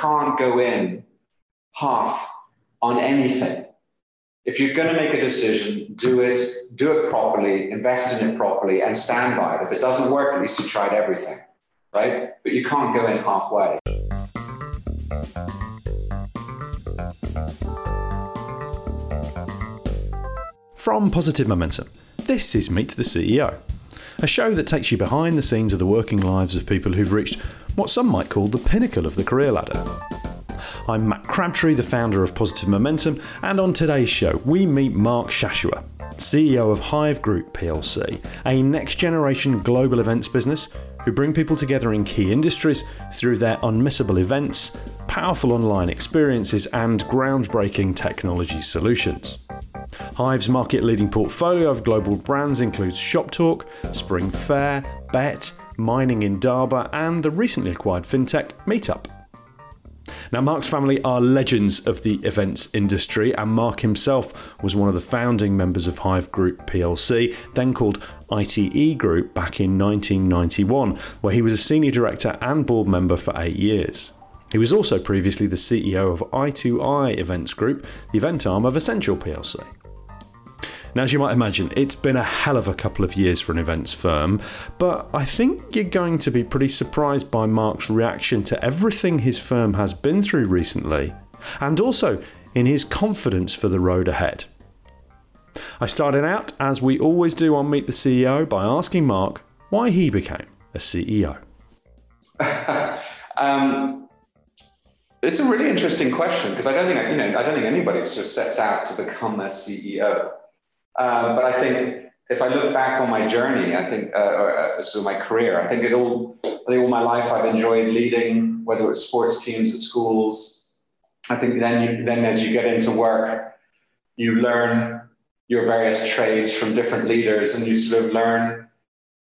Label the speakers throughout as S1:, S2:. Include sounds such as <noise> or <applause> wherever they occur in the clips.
S1: can't go in half on anything. If you're going to make a decision, do it, do it properly, invest in it properly, and stand by it. If it doesn't work, at least you tried everything, right? But you can't go in halfway.
S2: From Positive Momentum, this is Meet the CEO, a show that takes you behind the scenes of the working lives of people who've reached what some might call the pinnacle of the career ladder. I'm Matt Crabtree, the founder of Positive Momentum, and on today's show, we meet Mark Shashoua, CEO of Hyve Group plc, a next generation global events business who bring people together in key industries through their unmissable events, powerful online experiences, and groundbreaking technology solutions. Hyve's market leading portfolio of global brands includes ShopTalk, Spring Fair, Bett, Mining Indaba, and the recently acquired fintech Meetup. Now, Mark's family are legends of the events industry, and Mark himself was one of the founding members of Hive Group plc, then called ITE Group, back in 1991, where he was a senior director and board member for eight years. He was also previously the CEO of i2i Events Group, the event arm of Ascential plc. Now, as you might imagine, it's been a hell of a couple of years for an events firm, but I think you're going to be pretty surprised by Mark's reaction to everything his firm has been through recently, and also in his confidence for the road ahead. I started out, as we always do on Meet the CEO, by asking Mark why he became a CEO. <laughs>
S1: um, it's a really interesting question because I don't think you know I don't think anybody just sets out to become a CEO. Um, but I think if I look back on my journey, I think, uh, uh, so my career, I think it all, I think all my life I've enjoyed leading, whether it's sports teams at schools. I think then you, then as you get into work, you learn your various trades from different leaders, and you sort of learn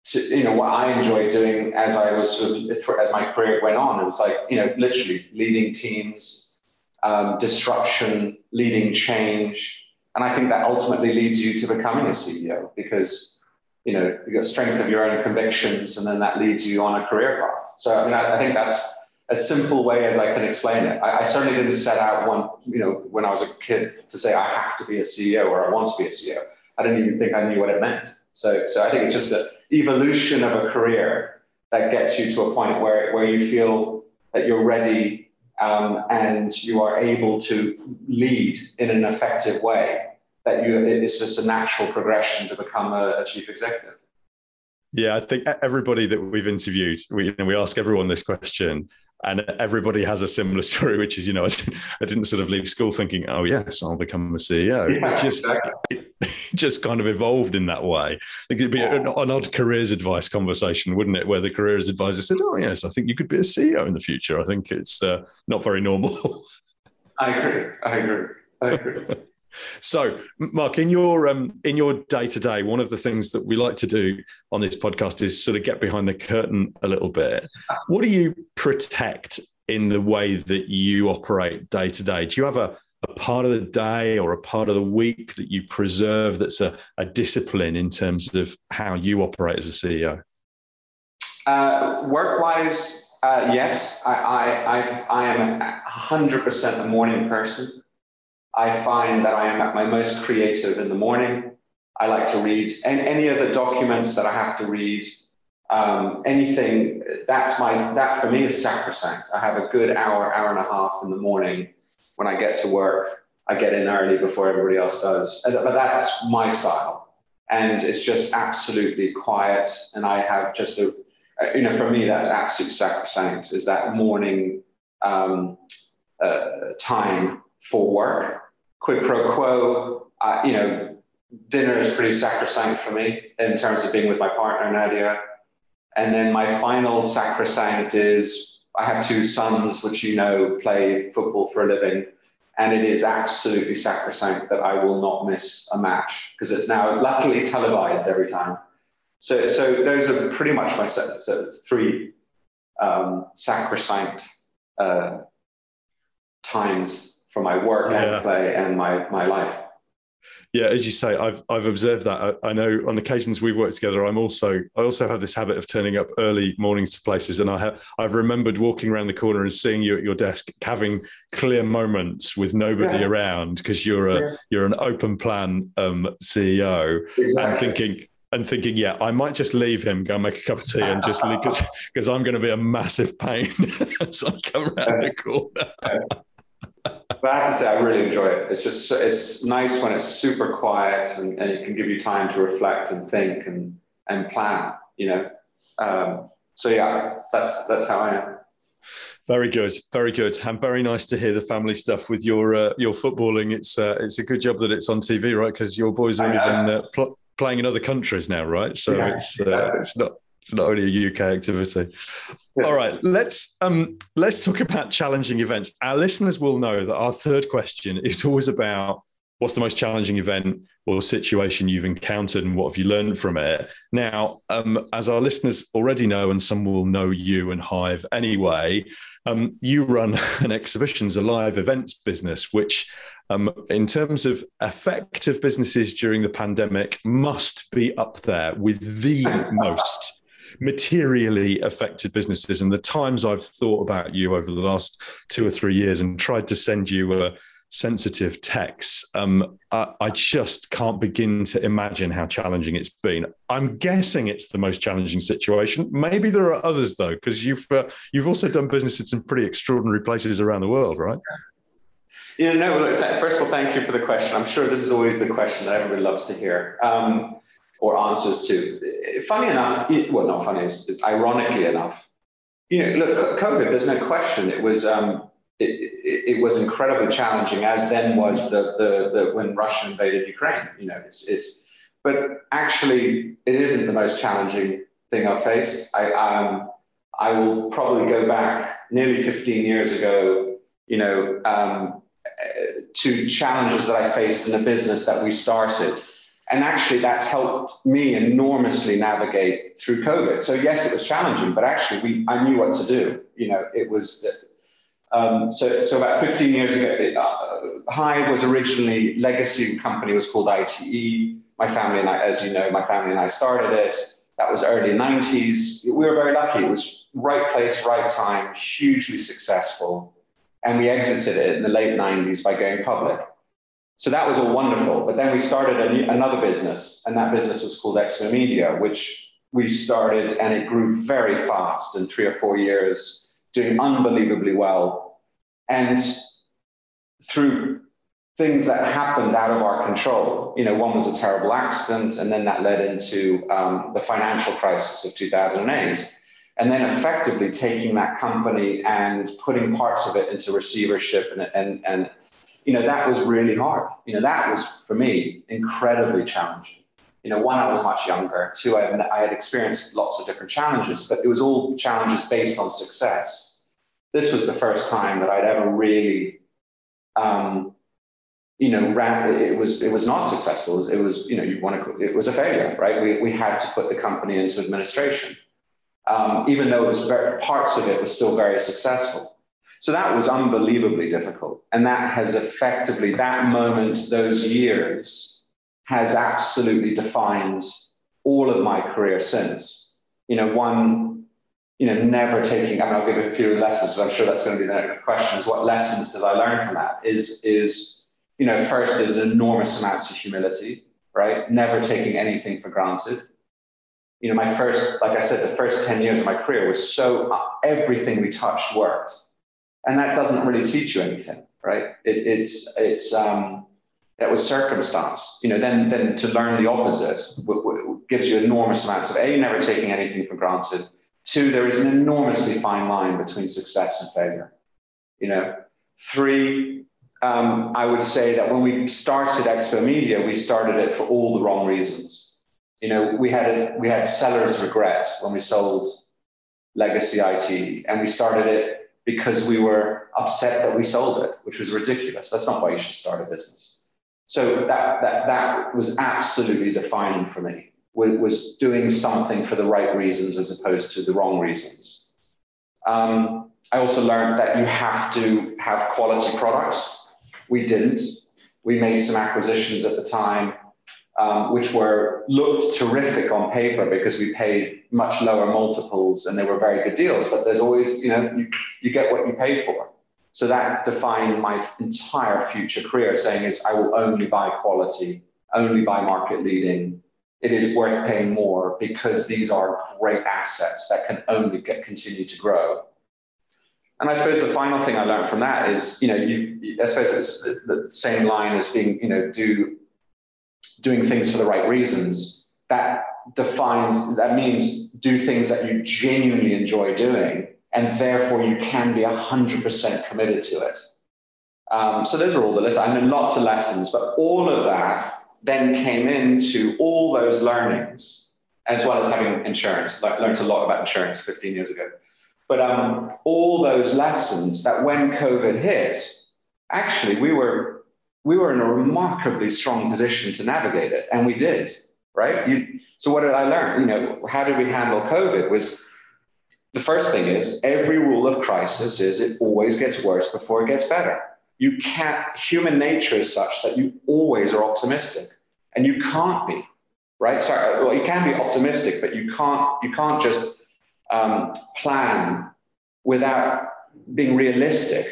S1: to, you know, what I enjoyed doing as I was sort of, as my career went on. It was like, you know, literally leading teams, um, disruption, leading change and I think that ultimately leads you to becoming a CEO because you know you got strength of your own convictions, and then that leads you on a career path. So I mean, I, I think that's a simple way as I can explain it. I, I, certainly didn't set out one, you know, when I was a kid to say I have to be a CEO or I want to be a CEO. I didn't even think I knew what it meant. So, so I think it's just the evolution of a career that gets you to a point where, where you feel that you're ready um, and you are able to lead in an effective way, that you it's just a natural progression to become a, a chief executive.
S2: Yeah, I think everybody that we've interviewed, we, we ask everyone this question, and everybody has a similar <laughs> story, which is, you know, I <laughs> didn't, I didn't sort of leave school thinking, oh yes, I'll become a CEO. Yeah, it just, exactly. it just kind of evolved in that way. I think it'd be an, an, odd careers advice conversation, wouldn't it? Where the careers advisor said, oh yes, I think you could be a CEO in the future. I think it's uh, not very normal. <laughs>
S1: I agree. I agree. I agree.
S2: So, Mark, in your um, in your day to day, one of the things that we like to do on this podcast is sort of get behind the curtain a little bit. What do you protect in the way that you operate day to day? Do you have a, a part of the day or a part of the week that you preserve that's a, a discipline in terms of how you operate as a CEO?
S1: Uh, work wise, uh, yes, I, I, I, I am 100% a morning person. I find that I am at my most creative in the morning. I like to read and any of the documents that I have to read. Um, anything that's my that for me is sacrosanct. I have a good hour, hour and a half in the morning when I get to work. I get in early before everybody else does, but that's my style, and it's just absolutely quiet. And I have just a, you know, for me that's absolute sacrosanct. Is that morning um, uh, time for work quid pro quo. Uh, you know, dinner is pretty sacrosanct for me in terms of being with my partner Nadia. And then my final sacrosanct is I have two sons, which you know play football for a living. And it is absolutely sacrosanct that I will not miss a match because it's now luckily televised every time. So, so those are pretty much my so three um, sacrosanct uh, times for my work yeah. and play and my my life.
S2: Yeah, as you say, I've I've observed that. I, I, know on occasions we've worked together. I'm also I also have this habit of turning up early mornings to places, and I have I've remembered walking around the corner and seeing you at your desk, having clear moments with nobody yeah. around because you're a yeah. you're an open plan um, CEO, exactly. and thinking and thinking, yeah, I might just leave him, go make a cup of tea, and just because because I'm going to be a massive pain <laughs> as I come around the <laughs> corner
S1: but I have to say, I really enjoy it. It's just it's nice when it's super quiet and, and it can give you time to reflect and think and and plan. You know, um, so yeah, that's that's how I am.
S2: Very good, very good, and very nice to hear the family stuff with your uh, your footballing. It's uh, it's a good job that it's on TV, right? Because your boys are even uh, pl- playing in other countries now, right? So yeah, it's uh, exactly. it's not it's not only a UK activity. All right, let's um, let's talk about challenging events. Our listeners will know that our third question is always about what's the most challenging event or situation you've encountered and what have you learned from it. Now, um, as our listeners already know, and some will know you and Hyve anyway, um, you run <laughs> an exhibitions, a live events business, which um, in terms of effective businesses during the pandemic, must be up there with the <laughs> most materially affected businesses. And the times I've thought about you over the last two or three years and tried to send you a sensitive text, um, I, I, just can't begin to imagine how challenging it's been. I'm guessing it's the most challenging situation. Maybe there are others though, because you've uh, you've also done business in some pretty extraordinary places around the world, right?
S1: Yeah, no. Look, first of all, thank you for the question. I'm sure this is always the question that everybody loves to hear. Um, or answers to. Funny enough, well, not funny, ironically enough, you know, look, COVID, there's no question. It was, um, it, it, it, was incredibly challenging, as then was the, the, the when Russia invaded Ukraine. You know, it's, it's, but actually, it isn't the most challenging thing I've faced. I, um, I will probably go back nearly 15 years ago, you know, um, to challenges that I faced in the business that we started and actually, that's helped me enormously navigate through COVID. So yes, it was challenging, but actually, we I knew what to do. You know, it was. Um, so, so about 15 years ago, it, uh, Hyve was originally legacy company was called ITE. My family and I, as you know, my family and I started it. That was early 90s. We were very lucky. It was right place, right time, hugely successful, and we exited it in the late 90s by going public. So that was all wonderful. But then we started a, another business, and that business was called Expomedia, which we started and it grew very fast in three or four years, doing unbelievably well. And through things that happened out of our control, you know, one was a terrible accident, and then that led into um, the financial crisis of 2008. And then effectively taking that company and putting parts of it into receivership and, and, and you know, that was really hard. You know, that was for me incredibly challenging. You know, one, I was much younger. Two, I, I had experienced lots of different challenges, but it was all challenges based on success. This was the first time that I'd ever really, um, you know, ran, it was it was not successful. It was, you know, you want to, it was a failure, right? We, we had to put the company into administration, um, even though it was very, parts of it were still very successful. So that was unbelievably difficult. And that has effectively, that moment, those years, has absolutely defined all of my career since. You know, one, you know, never taking, I mean, I'll give a few lessons, I'm sure that's going to be the next question is what lessons did I learn from that? Is, is, you know, first is enormous amounts of humility, right? Never taking anything for granted. You know, my first, like I said, the first 10 years of my career was so, uh, everything we touched worked and that doesn't really teach you anything, right? It, it's it's um, that was circumstance. You know, then then to learn the opposite w- w- gives you enormous amounts of a never taking anything for granted. Two, there is an enormously fine line between success and failure. You know, three. Um, I would say that when we started Expomedia, we started it for all the wrong reasons. You know, we had a, we had seller's regret when we sold Legacy IT, and we started it because we were upset that we sold it, which was ridiculous. That's not why you should start a business. So that, that, that was absolutely defining for me, was doing something for the right reasons as opposed to the wrong reasons. Um, I also learned that you have to have quality products. We didn't. We made some acquisitions at the time, um, which were looked terrific on paper because we paid much lower multiples and they were very good deals. But there's always, you know, you, you get what you pay for. So that defined my entire future career, saying is I will only buy quality, only buy market leading. It is worth paying more because these are great assets that can only get continue to grow. And I suppose the final thing I learned from that is, you know, you, I suppose it's the, the same line as being, you know, do doing things for the right reasons. That defines, that means do things that you genuinely enjoy doing, and therefore you can be 100% committed to it. Um, so those are all the lessons. I mean, lots of lessons, but all of that then came into all those learnings, as well as having insurance. Like, learned a lot about insurance 15 years ago. But um, all those lessons that when COVID hit, actually we were we were in a remarkably strong position to navigate it, and we did. Right. You, so what did I learn? You know, how did we handle COVID? Was the first thing is every rule of crisis is it always gets worse before it gets better. You can't. Human nature is such that you always are optimistic, and you can't be. Right. Sorry. Well, you can be optimistic, but you can't. You can't just um, plan without being realistic,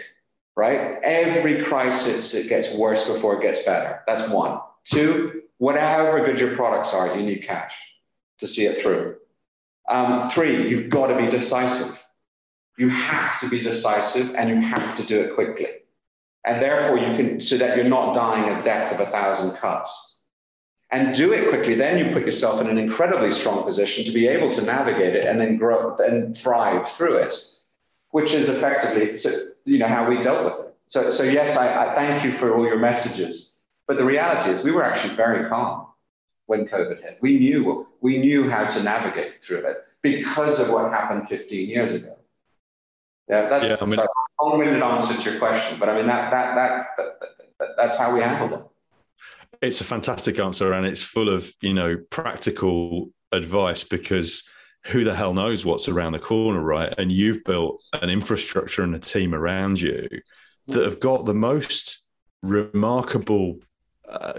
S1: right? Every crisis, it gets worse before it gets better. That's one. Two, whatever good your products are, you need cash to see it through. Um, three, you've got to be decisive. You have to be decisive and you have to do it quickly. And therefore, you can, so that you're not dying a death of a thousand cuts and do it quickly, then you put yourself in an incredibly strong position to be able to navigate it and then grow and thrive through it, which is effectively so, you know how we dealt with it. So, so yes, I, I thank you for all your messages, but the reality is we were actually very calm when COVID hit. We knew we knew how to navigate through it because of what happened 15 years ago. Yeah, that's yeah, I mean, sorry, long-winded answer to your question, but I mean that that that, that, that, that that's how we handled it.
S2: It's a fantastic answer, and it's full of you know practical advice because who the hell knows what's around the corner, right? And you've built an infrastructure and a team around you that have got the most remarkable. Uh,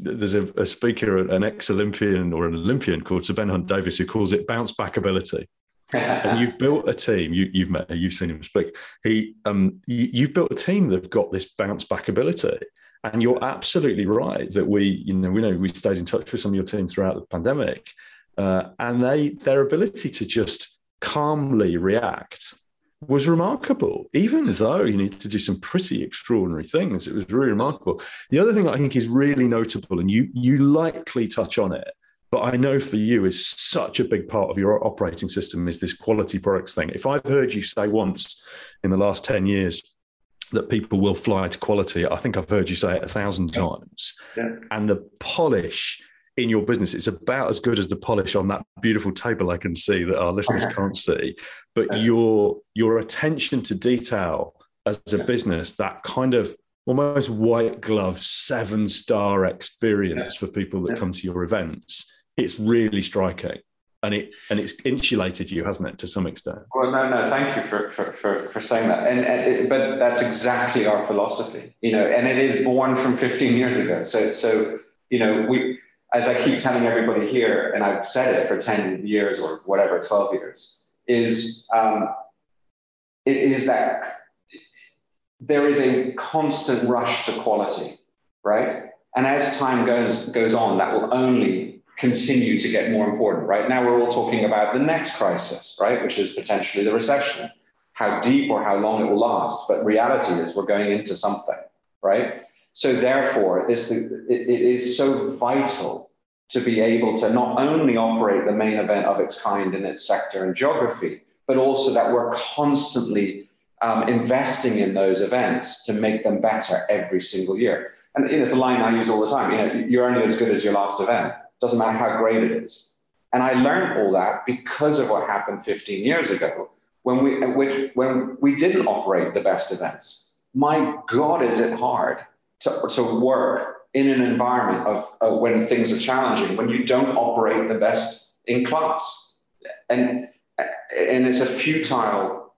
S2: there's a, a, speaker, an ex-Olympian or an Olympian called Sir Ben Hunt Davis, who calls it bounce back ability. <laughs> and you've built a team. You, have met, you've seen him speak. He, um, you, you've built a team that've got this bounce back ability. And you're absolutely right that we, you know, we know we stayed in touch with some of your team throughout the pandemic, uh, and they their ability to just calmly react was remarkable, even though you need to do some pretty extraordinary things. It was really remarkable. The other thing I think is really notable, and you you likely touch on it, but I know for you is such a big part of your operating system is this quality products thing. If I've heard you say once in the last 10 years, that people will fly to quality. I think I've heard you say it a thousand times. Yeah. And the polish in your business, it's about as good as the polish on that beautiful table I can see that our listeners <laughs> can't see. But your your attention to detail as a business, that kind of almost white glove seven star experience for people that come to your events, it's really striking and it and it's insulated you, hasn't it, to some extent?
S1: Well, no, no. Thank you for for for, for saying that. And, and it, but that's exactly our philosophy, you know. And it is born from 15 years ago. So so you know we. As I keep telling everybody here, and I've said it for 10 years or whatever, 12 years, is um, it is that there is a constant rush to quality, right? And as time goes goes on, that will only continue to get more important. Right now, we're all talking about the next crisis, right, which is potentially the recession, how deep or how long it will last. But reality is, we're going into something, right? So therefore, it, it is so vital to be able to not only operate the main event of its kind in its sector and geography, but also that we're constantly um, investing in those events to make them better every single year. And you know, it's a line I use all the time. You know, you're only as good as your last event. Doesn't matter how great it is. And I learned all that because of what happened 15 years ago when we, which, when we didn't operate the best events. My God, is it hard to, to work in an environment of uh, when things are challenging, when you don't operate the best in class. And, and it's a futile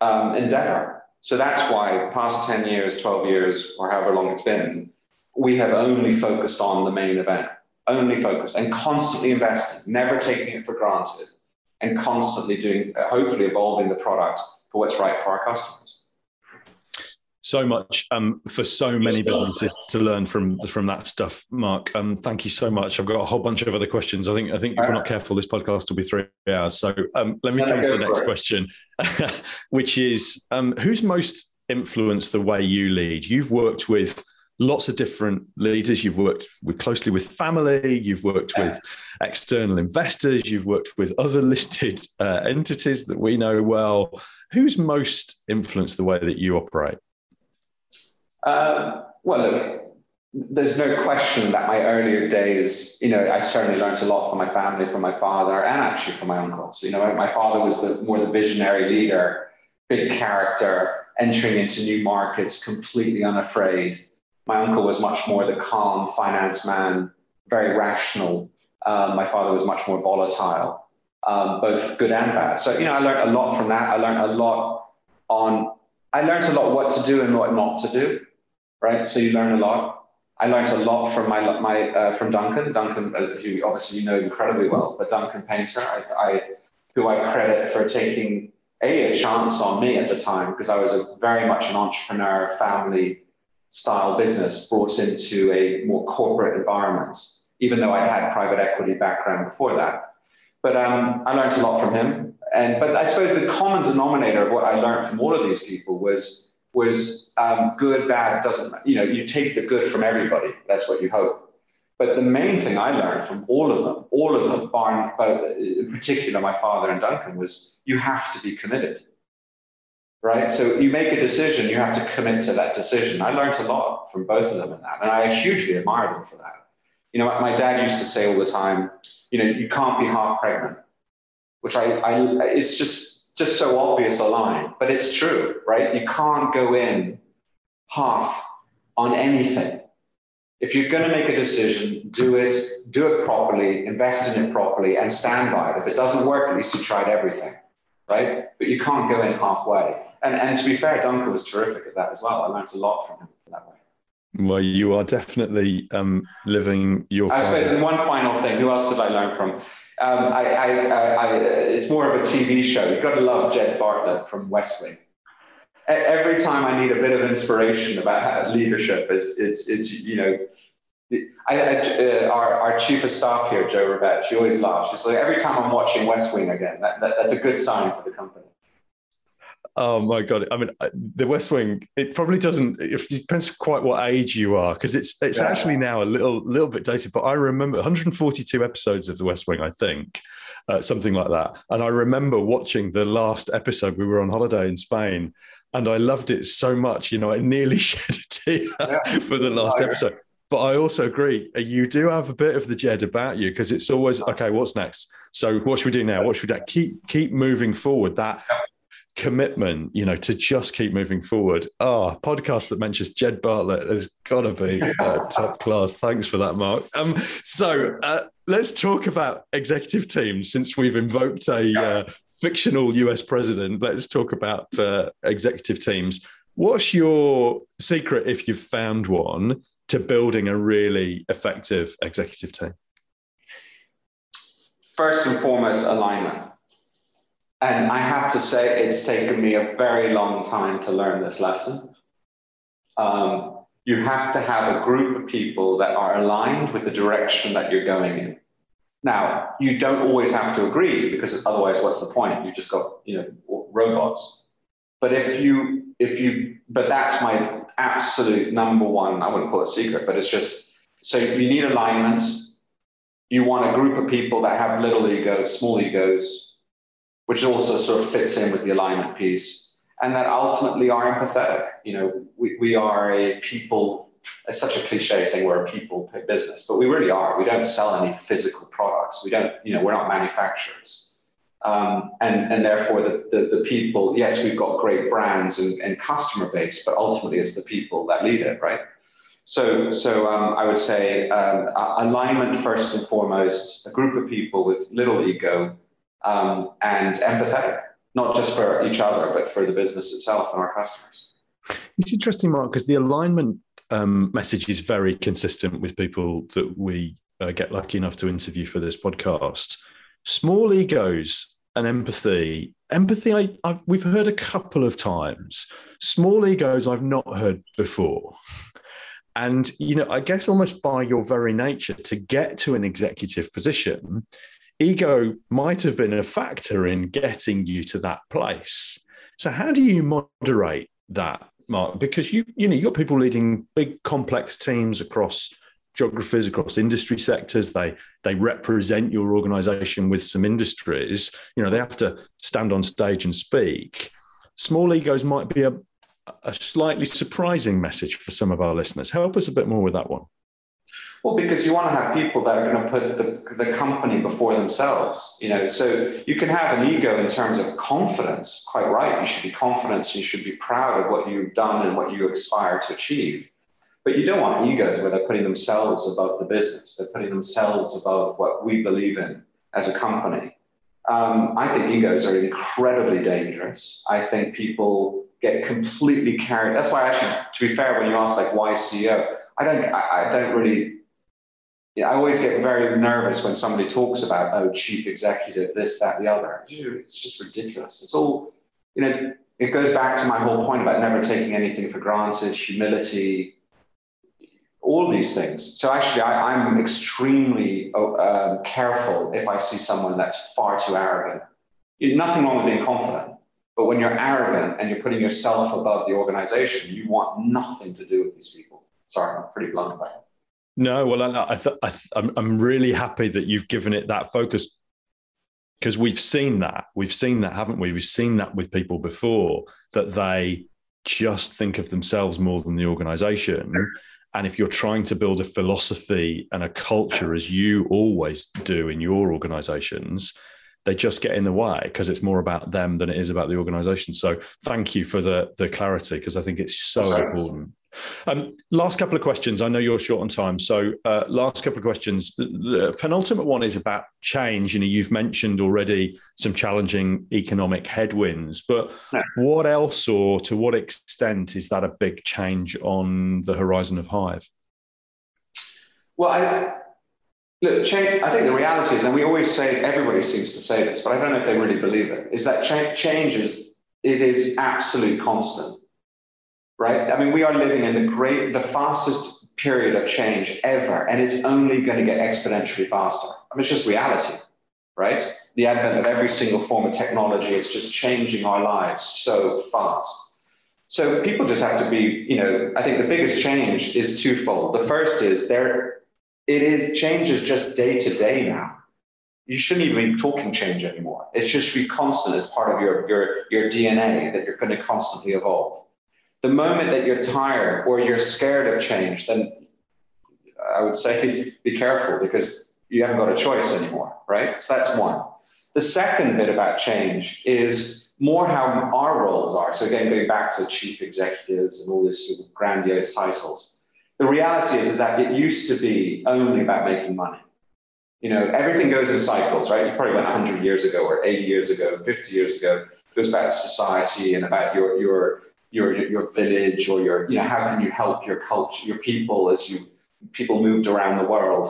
S1: um, endeavor. So that's why past 10 years, 12 years, or however long it's been, we have only focused on the main event, only focused and constantly investing, never taking it for granted, and constantly doing, hopefully evolving the product for what's right for our customers
S2: so much um, for so many businesses to learn from from that stuff, Mark. Um, thank you so much. I've got a whole bunch of other questions. I think I think if we're not careful, this podcast will be three hours. So um, let me come to the next question, <laughs> which is um, who's most influenced the way you lead? You've worked with lots of different leaders. You've worked with, closely with family. You've worked yeah. with external investors. You've worked with other <laughs> listed uh, entities that we know well. Who's most influenced the way that you operate?
S1: Um, well, there's no question that my earlier days, you know, I certainly learned a lot from my family, from my father, and actually from my uncles. You know, my father was the more the visionary leader, big character, entering into new markets, completely unafraid. My uncle was much more the calm finance man, very rational. Um, my father was much more volatile, um, both good and bad. So, you know, I learned a lot from that. I learned a lot on, I learned a lot what to do and what not to do right? So you learn a lot. I learned a lot from my my uh, from Duncan. Duncan, uh, who obviously you know incredibly well, but Duncan Painter, I, I who I credit for taking a, a chance on me at the time because I was a very much an entrepreneur, family style business brought into a more corporate environment, even though I had private equity background before that. But um, I learned a lot from him. And but I suppose the common denominator of what I learned from all of these people was was um, good, bad, doesn't, matter. you know, you take the good from everybody. That's what you hope. But the main thing I learned from all of them, all of them, bar, in particular my father and Duncan, was you have to be committed. Right? So you make a decision, you have to commit to that decision. I learned a lot from both of them in that, and I hugely admire them for that. You know, my dad used to say all the time, you know, you can't be half pregnant, which I, I it's just just so obvious a line, but it's true, right? You can't go in half on anything. If you're going to make a decision, do it, do it properly, invest in it properly, and stand by it. If it doesn't work, at least you tried everything, right? But you can't go in halfway. And, and to be fair, Duncan was terrific at that as well. I learned a lot from him that way.
S2: Well, you are definitely um, living your.
S1: I suppose one final thing. Who else did I learn from? Um, I, I, I, it's more of a TV show. You've got to love Jed Bartlet from West Wing. Every time I need a bit of inspiration about leadership, it's, it's, it's you know, I, uh, our, our chief of staff here, Joe Rabet, she always laughs. She's like, every time I'm watching West Wing again, that, that, that's a good sign for the company.
S2: Oh my god! I mean, uh, the West Wing. It probably doesn't. It depends quite what age you are, because it's it's yeah. actually now a little little bit dated. But I remember 142 episodes of the West Wing. I think uh, something like that. And I remember watching the last episode. We were on holiday in Spain, and I loved it so much. You know, I nearly <laughs> shed a tear yeah. for the last episode. But I also agree, uh, you do have a bit of the Jed about you because it's always okay. What's next? So what should we do now? What should we do? Keep keep moving forward. That commitment, you know, to just keep moving forward. Oh, podcast that mentions Jed Bartlet has got to be uh, <laughs> top class. Thanks for that, Mark. Um, so uh, let's talk about executive teams since we've invoked a uh, fictional US president. Let's talk about uh, executive teams. What's your secret, if you've found one, to building a really effective executive team?
S1: First and foremost, alignment and I have to say, it's taken me a very long time to learn this lesson. Um, you have to have a group of people that are aligned with the direction that you're going in. Now, you don't always have to agree because otherwise, what's the point? You've just got you know robots. But if you if you but that's my absolute number one. I wouldn't call it secret, but it's just so you need alignment. You want a group of people that have little egos, small egos, which also sort of fits in with the alignment piece, and that ultimately are empathetic. You know, we, we are a people, it's such a cliche saying we're a people business, but we really are. We don't sell any physical products. We don't, you know, we're not manufacturers. Um, and, and therefore, the, the, the, people, yes, we've got great brands and, and customer base, but ultimately it's the people that lead it, right? So, so um, I would say um, alignment first and foremost, a group of people with little ego um, and empathetic, not just for each other, but for the business itself and our customers.
S2: It's interesting, Mark, because the alignment um, message is very consistent with people that we uh, get lucky enough to interview for this podcast. Small egos and empathy. Empathy, I, I've, we've heard a couple of times. Small egos, I've not heard before. And, you know, I guess almost by your very nature, to get to an executive position, ego might have been a factor in getting you to that place. So, how do you moderate that, Mark? Because you, you know, you've got people leading big, complex teams across geographies, across industry sectors. They they represent your organization with some industries. You know, they have to stand on stage and speak. Small egos might be a, a slightly surprising message for some of our listeners. Help us a bit more with that one.
S1: Well, because you want to have people that are going to put the, the company before themselves, you know. So you can have an ego in terms of confidence, quite right. You should be confident, you should be proud of what you've done and what you aspire to achieve. But you don't want egos where they're putting themselves above the business. They're putting themselves above what we believe in as a company. Um, I think egos are incredibly dangerous. I think people get completely carried. That's why actually, to be fair, when you ask like why CEO, I don't, I, I don't really. Yeah, I always get very nervous when somebody talks about oh chief executive this that the other. It's just ridiculous. It's all you know. It goes back to my whole point about never taking anything for granted, humility, all these things. So actually, I, am extremely uh, careful if I see someone that's far too arrogant. Nothing wrong with being confident, but when you're arrogant and you're putting yourself above the organization, you want nothing to do with these people. Sorry, I'm pretty blunt about it.
S2: No, well, I, I, I, I'm, I'm really happy that you've given it that focus because we've seen that. We've seen that, haven't we? We've seen that with people before that they just think of themselves more than the organization. And if you're trying to build a philosophy and a culture, as you always do in your organizations, they just get in the way because it's more about them than it is about the organization. So thank you for the the clarity because I think it's so important. Um, last couple of questions. I know you're short on time, so uh, last couple of questions. The penultimate one is about change. You know, you've mentioned already some challenging economic headwinds, but yeah. what else, or to what extent, is that a big change on the horizon of Hyve?
S1: Well, I, look, change, I think the reality is, and we always say, everybody seems to say this, but I don't know if they really believe it, is that change is it is absolute constant right? I mean, we are living in the great, the fastest period of change ever, and it's only going to get exponentially faster. I mean, it's just reality, right? The advent of every single form of technology, is just changing our lives so fast. So people just have to be, you know, I think the biggest change is twofold. The first is there, it is change is just day to day now. You shouldn't even be talking change anymore. It should be constant as part of your your your DNA that you're going to constantly evolve. The moment that you're tired or you're scared of change, then I would say <laughs> be careful because you haven't got a choice anymore, right? So that's one. The second bit about change is more how our roles are. So again, going back to chief executives and all this sort of grandiose titles. The reality is that it used to be only about making money. You know, everything goes in cycles, right? You probably went 100 years ago or 80 years ago, 50 years ago. It back to society and about your, your your your village or your you know how can you help your culture your people as you people moved around the world?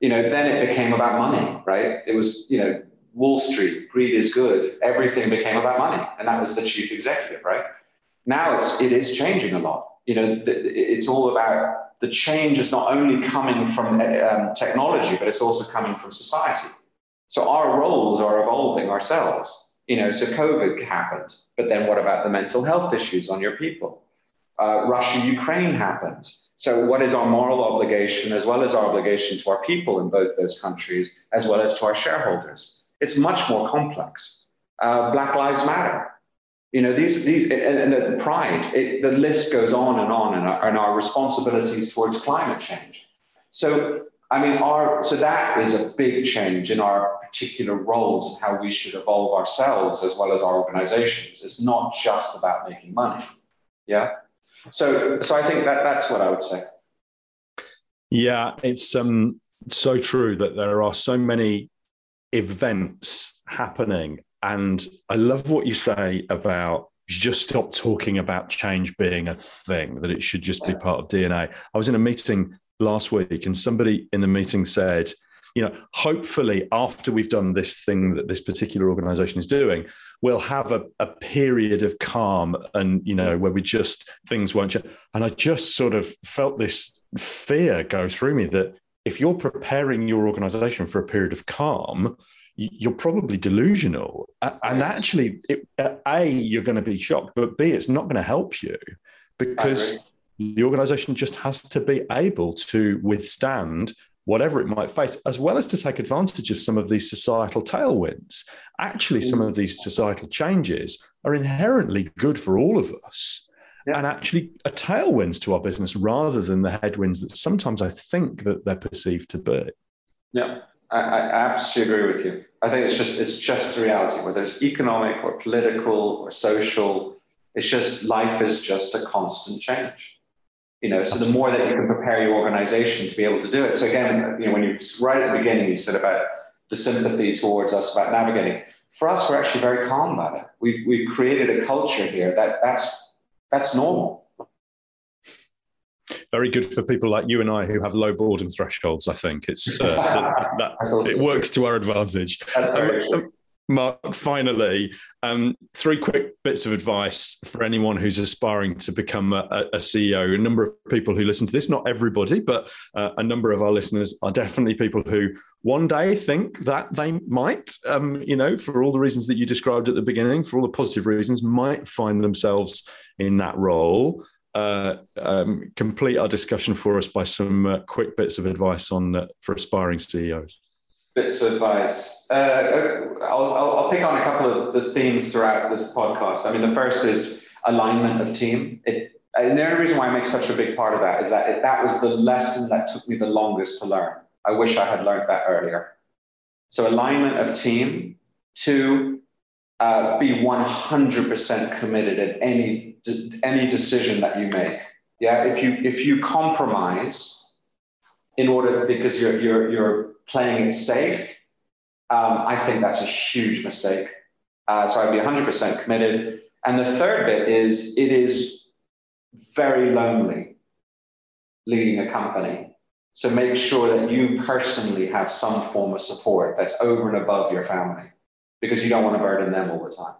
S1: You know then it became about money right? It was you know wall street greed is good. Everything became about money and that was the chief executive right? Now it's it is changing a lot. You know it's all about the change is not only coming from um, technology but it's also coming from society. So our roles are evolving ourselves you know, so COVID happened, but then what about the mental health issues on your people? Uh, Russia, Ukraine happened. So, what is our moral obligation, as well as our obligation to our people in both those countries, as well as to our shareholders? It's much more complex. Uh, Black Lives Matter. You know, these, these and, and the pride, it, the list goes on and on, and our, and our responsibilities towards climate change. So, I mean, our so that is a big change in our particular roles and how we should evolve ourselves as well as our organizations. It's not just about making money. Yeah. So so I think that that's what I would say.
S2: Yeah, it's um so true that there are so many events happening. And I love what you say about just stop talking about change being a thing, that it should just be part of DNA. I was in a meeting last week and somebody in the meeting said, you know, hopefully after we've done this thing that this particular organization is doing, we'll have a, a period of calm and, you know, where we just, things won't change. And I just sort of felt this fear go through me that if you're preparing your organization for a period of calm, you're probably delusional. And actually, it, A, you're going to be shocked, but B, it's not going to help you because the organization just has to be able to withstand whatever it might face, as well as to take advantage of some of these societal tailwinds. Actually, some of these societal changes are inherently good for all of us. Yeah. And actually, a tailwinds to our business rather than the headwinds that sometimes I think that they're perceived to be.
S1: Yeah, I, I absolutely agree with you. I think it's just it's just the reality, whether it's economic or political or social. It's just life is just a constant change. You know, so the more that you can prepare your organization to be able to do it. So again, you know, when you right at the beginning you said about the sympathy towards us about navigating. For us, we're actually very calm about it. We've we've created a culture here that that's that's normal
S2: very good for people like you and I who have low boredom thresholds. I think it's uh, <laughs> that, that it works to our advantage. Um, Mark, finally, um, three quick bits of advice for anyone who's aspiring to become a, a, CEO. A number of people who listen to this, not everybody, but uh, a number of our listeners are definitely people who one day think that they might, um, you know, for all the reasons that you described at the beginning, for all the positive reasons, might find themselves in that role uh, um, complete our discussion for us by some uh, quick bits of advice on uh, for aspiring CEOs.
S1: Bits of advice. Uh, I'll, I'll, pick on a couple of the themes throughout this podcast. I mean, the first is alignment of team. It, and the only reason why I make such a big part of that is that it, that was the lesson that took me the longest to learn. I wish I had learned that earlier. So alignment of team. Two, uh, be 100% committed at any any decision that you make. Yeah, if you if you compromise in order because you're you're you're playing it safe, um, I think that's a huge mistake. Uh, so I'd be 100% committed. And the third bit is it is very lonely leading a company. So make sure that you personally have some form of support that's over and above your family because you don't want to burden them all the time.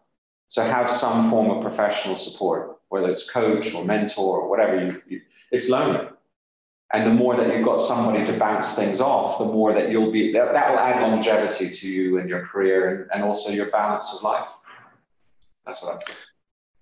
S1: So have some form of professional support whether it's coach or mentor or whatever you, you it's lonely. And the more that you've got somebody to bounce things off, the more that you'll be, that, that will add longevity to you and your career and, and also your balance of life. That's what i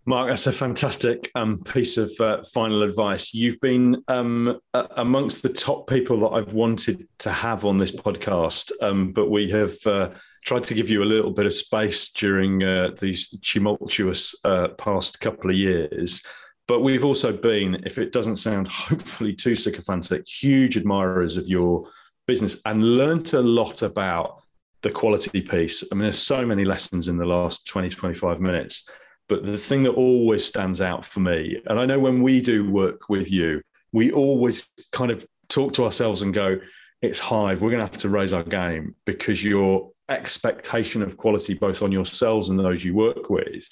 S2: Mark, that's a fantastic um, piece of uh, final advice. You've been um, amongst the top people that I've wanted to have on this podcast, um, but we have uh, tried to give you a little bit of space during uh, these tumultuous uh, past couple of years. But we've also been, if it doesn't sound <laughs> hopefully too sycophantic, huge admirers of your business and learnt a lot about the quality piece. I mean, there's so many lessons in the last 20, 25 minutes. But the thing that always stands out for me, and I know when we do work with you, we always kind of talk to ourselves and go, it's Hyve. We're going to have to raise our game because you're expectation of quality both on yourselves and those you work with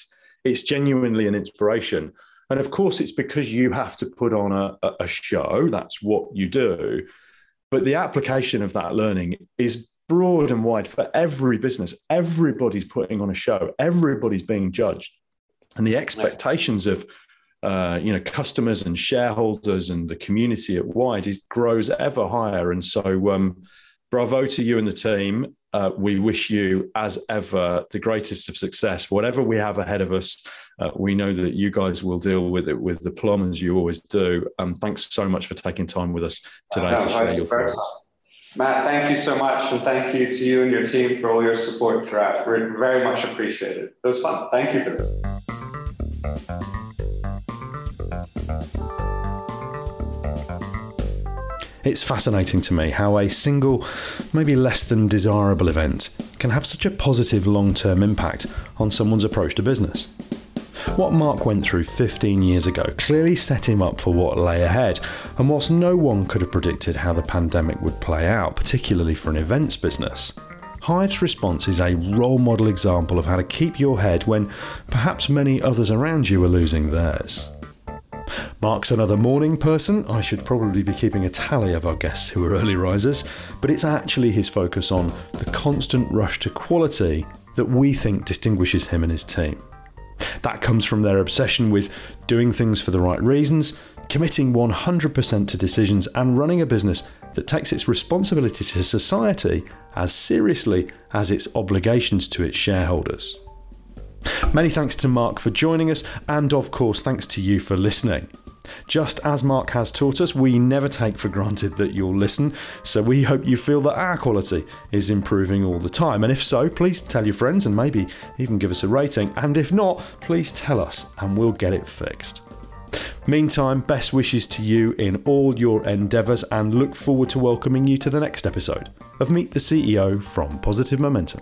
S2: it's genuinely an inspiration and of course it's because you have to put on a, a show. That's what you do. But the application of that learning is broad and wide for every business. Everybody's putting on a show. Everybody's being judged. And the expectations of uh, you know customers and shareholders and the community at wide is grows ever higher. And so um, bravo to you and the team. Uh, we wish you, as ever, the greatest of success. Whatever we have ahead of us, uh, we know that you guys will deal with it with the plum as you always do. Um, thanks so much for taking time with us today no, to share your thoughts.
S1: Matt, thank you so much. And thank you to you and your team for all your support throughout. We're very much appreciated. It was fun. Thank you for this.
S2: It's fascinating to me how a single, maybe less than desirable event can have such a positive long term impact on someone's approach to business. What Mark went through 15 years ago clearly set him up for what lay ahead, and whilst no one could have predicted how the pandemic would play out, particularly for an events business, Hyve's response is a role model example of how to keep your head when perhaps many others around you are losing theirs. Mark's another morning person. I should probably be keeping a tally of our guests who are early risers, but it's actually his focus on the constant rush to quality that we think distinguishes him and his team. That comes from their obsession with doing things for the right reasons, committing 100% to decisions, and running a business that takes its responsibility to society as seriously as its obligations to its shareholders. Many thanks to Mark for joining us, and of course, thanks to you for listening. Just as Mark has taught us, we never take for granted that you'll listen, so we hope you feel that our quality is improving all the time. And if so, please tell your friends and maybe even give us a rating. And if not, please tell us and we'll get it fixed. Meantime, best wishes to you in all your endeavours and look forward to welcoming you to the next episode of Meet the CEO from Positive Momentum.